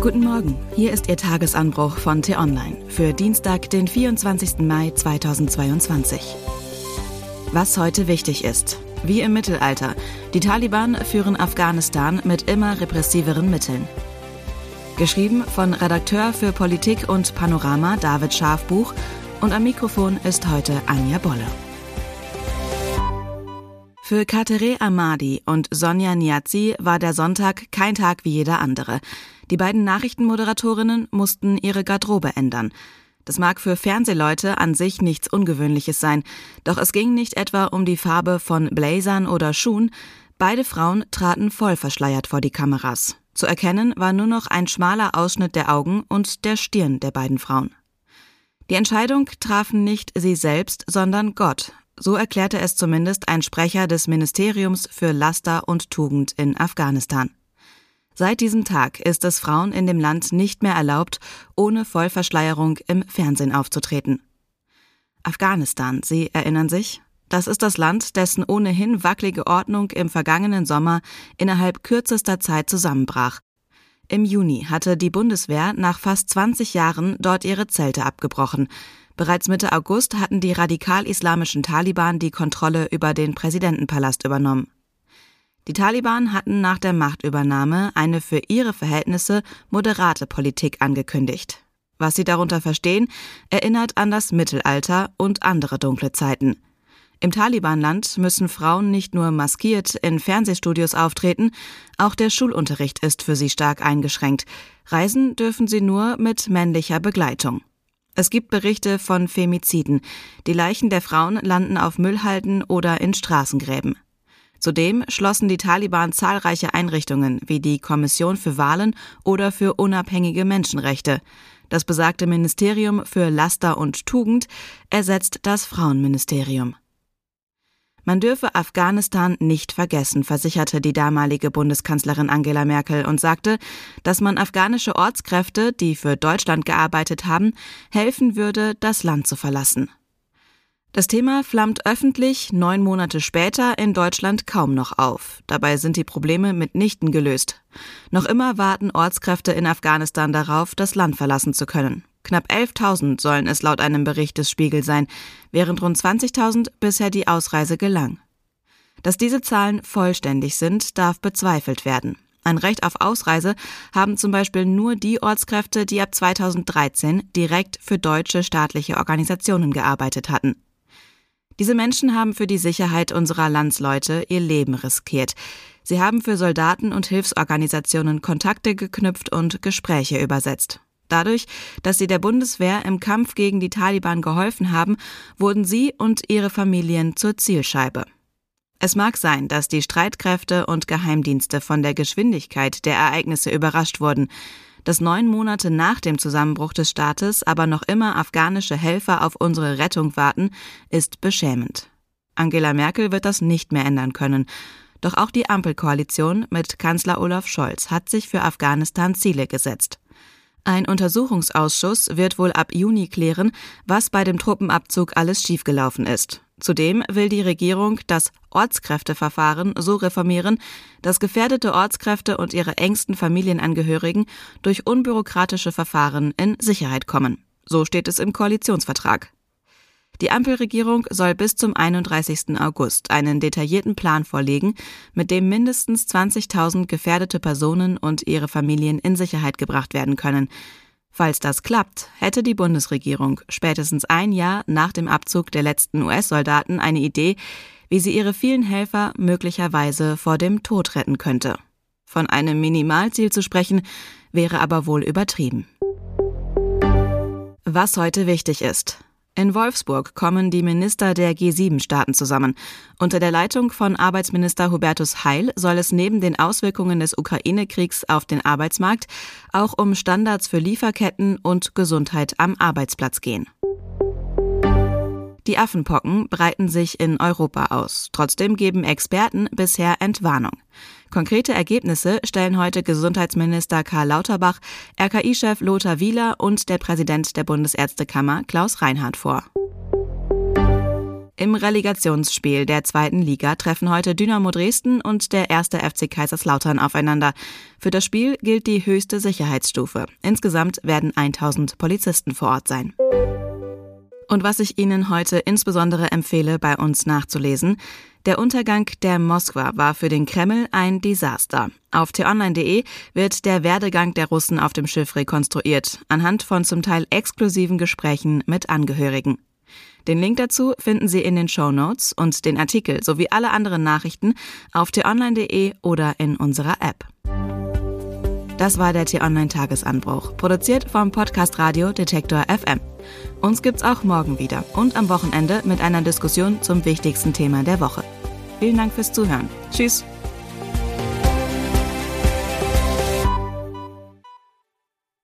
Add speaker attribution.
Speaker 1: Guten Morgen, hier ist Ihr Tagesanbruch von T-Online für Dienstag, den 24. Mai 2022. Was heute wichtig ist. Wie im Mittelalter. Die Taliban führen Afghanistan mit immer repressiveren Mitteln. Geschrieben von Redakteur für Politik und Panorama David Schafbuch und am Mikrofon ist heute Anja Bolle. Für Katere Amadi und Sonja Niazi war der Sonntag kein Tag wie jeder andere. Die beiden Nachrichtenmoderatorinnen mussten ihre Garderobe ändern. Das mag für Fernsehleute an sich nichts Ungewöhnliches sein, doch es ging nicht etwa um die Farbe von Blazern oder Schuhen. Beide Frauen traten voll verschleiert vor die Kameras. Zu erkennen war nur noch ein schmaler Ausschnitt der Augen und der Stirn der beiden Frauen. Die Entscheidung trafen nicht sie selbst, sondern Gott, so erklärte es zumindest ein Sprecher des Ministeriums für Laster und Tugend in Afghanistan. Seit diesem Tag ist es Frauen in dem Land nicht mehr erlaubt, ohne Vollverschleierung im Fernsehen aufzutreten. Afghanistan, Sie erinnern sich? Das ist das Land, dessen ohnehin wackelige Ordnung im vergangenen Sommer innerhalb kürzester Zeit zusammenbrach. Im Juni hatte die Bundeswehr nach fast 20 Jahren dort ihre Zelte abgebrochen. Bereits Mitte August hatten die radikal-islamischen Taliban die Kontrolle über den Präsidentenpalast übernommen. Die Taliban hatten nach der Machtübernahme eine für ihre Verhältnisse moderate Politik angekündigt. Was sie darunter verstehen, erinnert an das Mittelalter und andere dunkle Zeiten. Im Talibanland müssen Frauen nicht nur maskiert in Fernsehstudios auftreten, auch der Schulunterricht ist für sie stark eingeschränkt. Reisen dürfen sie nur mit männlicher Begleitung. Es gibt Berichte von Femiziden. Die Leichen der Frauen landen auf Müllhalden oder in Straßengräben. Zudem schlossen die Taliban zahlreiche Einrichtungen wie die Kommission für Wahlen oder für unabhängige Menschenrechte. Das besagte Ministerium für Laster und Tugend ersetzt das Frauenministerium. Man dürfe Afghanistan nicht vergessen, versicherte die damalige Bundeskanzlerin Angela Merkel und sagte, dass man afghanische Ortskräfte, die für Deutschland gearbeitet haben, helfen würde, das Land zu verlassen. Das Thema flammt öffentlich neun Monate später in Deutschland kaum noch auf. Dabei sind die Probleme mitnichten gelöst. Noch immer warten Ortskräfte in Afghanistan darauf, das Land verlassen zu können. Knapp 11.000 sollen es laut einem Bericht des Spiegel sein, während rund 20.000 bisher die Ausreise gelang. Dass diese Zahlen vollständig sind, darf bezweifelt werden. Ein Recht auf Ausreise haben zum Beispiel nur die Ortskräfte, die ab 2013 direkt für deutsche staatliche Organisationen gearbeitet hatten. Diese Menschen haben für die Sicherheit unserer Landsleute ihr Leben riskiert. Sie haben für Soldaten und Hilfsorganisationen Kontakte geknüpft und Gespräche übersetzt. Dadurch, dass sie der Bundeswehr im Kampf gegen die Taliban geholfen haben, wurden sie und ihre Familien zur Zielscheibe. Es mag sein, dass die Streitkräfte und Geheimdienste von der Geschwindigkeit der Ereignisse überrascht wurden, dass neun Monate nach dem Zusammenbruch des Staates aber noch immer afghanische Helfer auf unsere Rettung warten, ist beschämend. Angela Merkel wird das nicht mehr ändern können. Doch auch die Ampelkoalition mit Kanzler Olaf Scholz hat sich für Afghanistan Ziele gesetzt. Ein Untersuchungsausschuss wird wohl ab Juni klären, was bei dem Truppenabzug alles schiefgelaufen ist. Zudem will die Regierung das Ortskräfteverfahren so reformieren, dass gefährdete Ortskräfte und ihre engsten Familienangehörigen durch unbürokratische Verfahren in Sicherheit kommen. So steht es im Koalitionsvertrag. Die Ampelregierung soll bis zum 31. August einen detaillierten Plan vorlegen, mit dem mindestens 20.000 gefährdete Personen und ihre Familien in Sicherheit gebracht werden können. Falls das klappt, hätte die Bundesregierung spätestens ein Jahr nach dem Abzug der letzten US-Soldaten eine Idee, wie sie ihre vielen Helfer möglicherweise vor dem Tod retten könnte. Von einem Minimalziel zu sprechen, wäre aber wohl übertrieben. Was heute wichtig ist. In Wolfsburg kommen die Minister der G7-Staaten zusammen. Unter der Leitung von Arbeitsminister Hubertus Heil soll es neben den Auswirkungen des Ukraine-Kriegs auf den Arbeitsmarkt auch um Standards für Lieferketten und Gesundheit am Arbeitsplatz gehen. Die Affenpocken breiten sich in Europa aus. Trotzdem geben Experten bisher Entwarnung. Konkrete Ergebnisse stellen heute Gesundheitsminister Karl Lauterbach, RKI-Chef Lothar Wieler und der Präsident der Bundesärztekammer Klaus Reinhardt vor. Im Relegationsspiel der zweiten Liga treffen heute Dynamo Dresden und der erste FC Kaiserslautern aufeinander. Für das Spiel gilt die höchste Sicherheitsstufe. Insgesamt werden 1000 Polizisten vor Ort sein. Und was ich Ihnen heute insbesondere empfehle, bei uns nachzulesen, der Untergang der Moskwa war für den Kreml ein Desaster. Auf t-online.de wird der Werdegang der Russen auf dem Schiff rekonstruiert, anhand von zum Teil exklusiven Gesprächen mit Angehörigen. Den Link dazu finden Sie in den Show Notes und den Artikel sowie alle anderen Nachrichten auf t-online.de oder in unserer App. Das war der T-Online Tagesanbruch, produziert vom Podcast Radio Detektor FM. Uns gibt's auch morgen wieder und am Wochenende mit einer Diskussion zum wichtigsten Thema der Woche. Vielen Dank fürs Zuhören. Tschüss.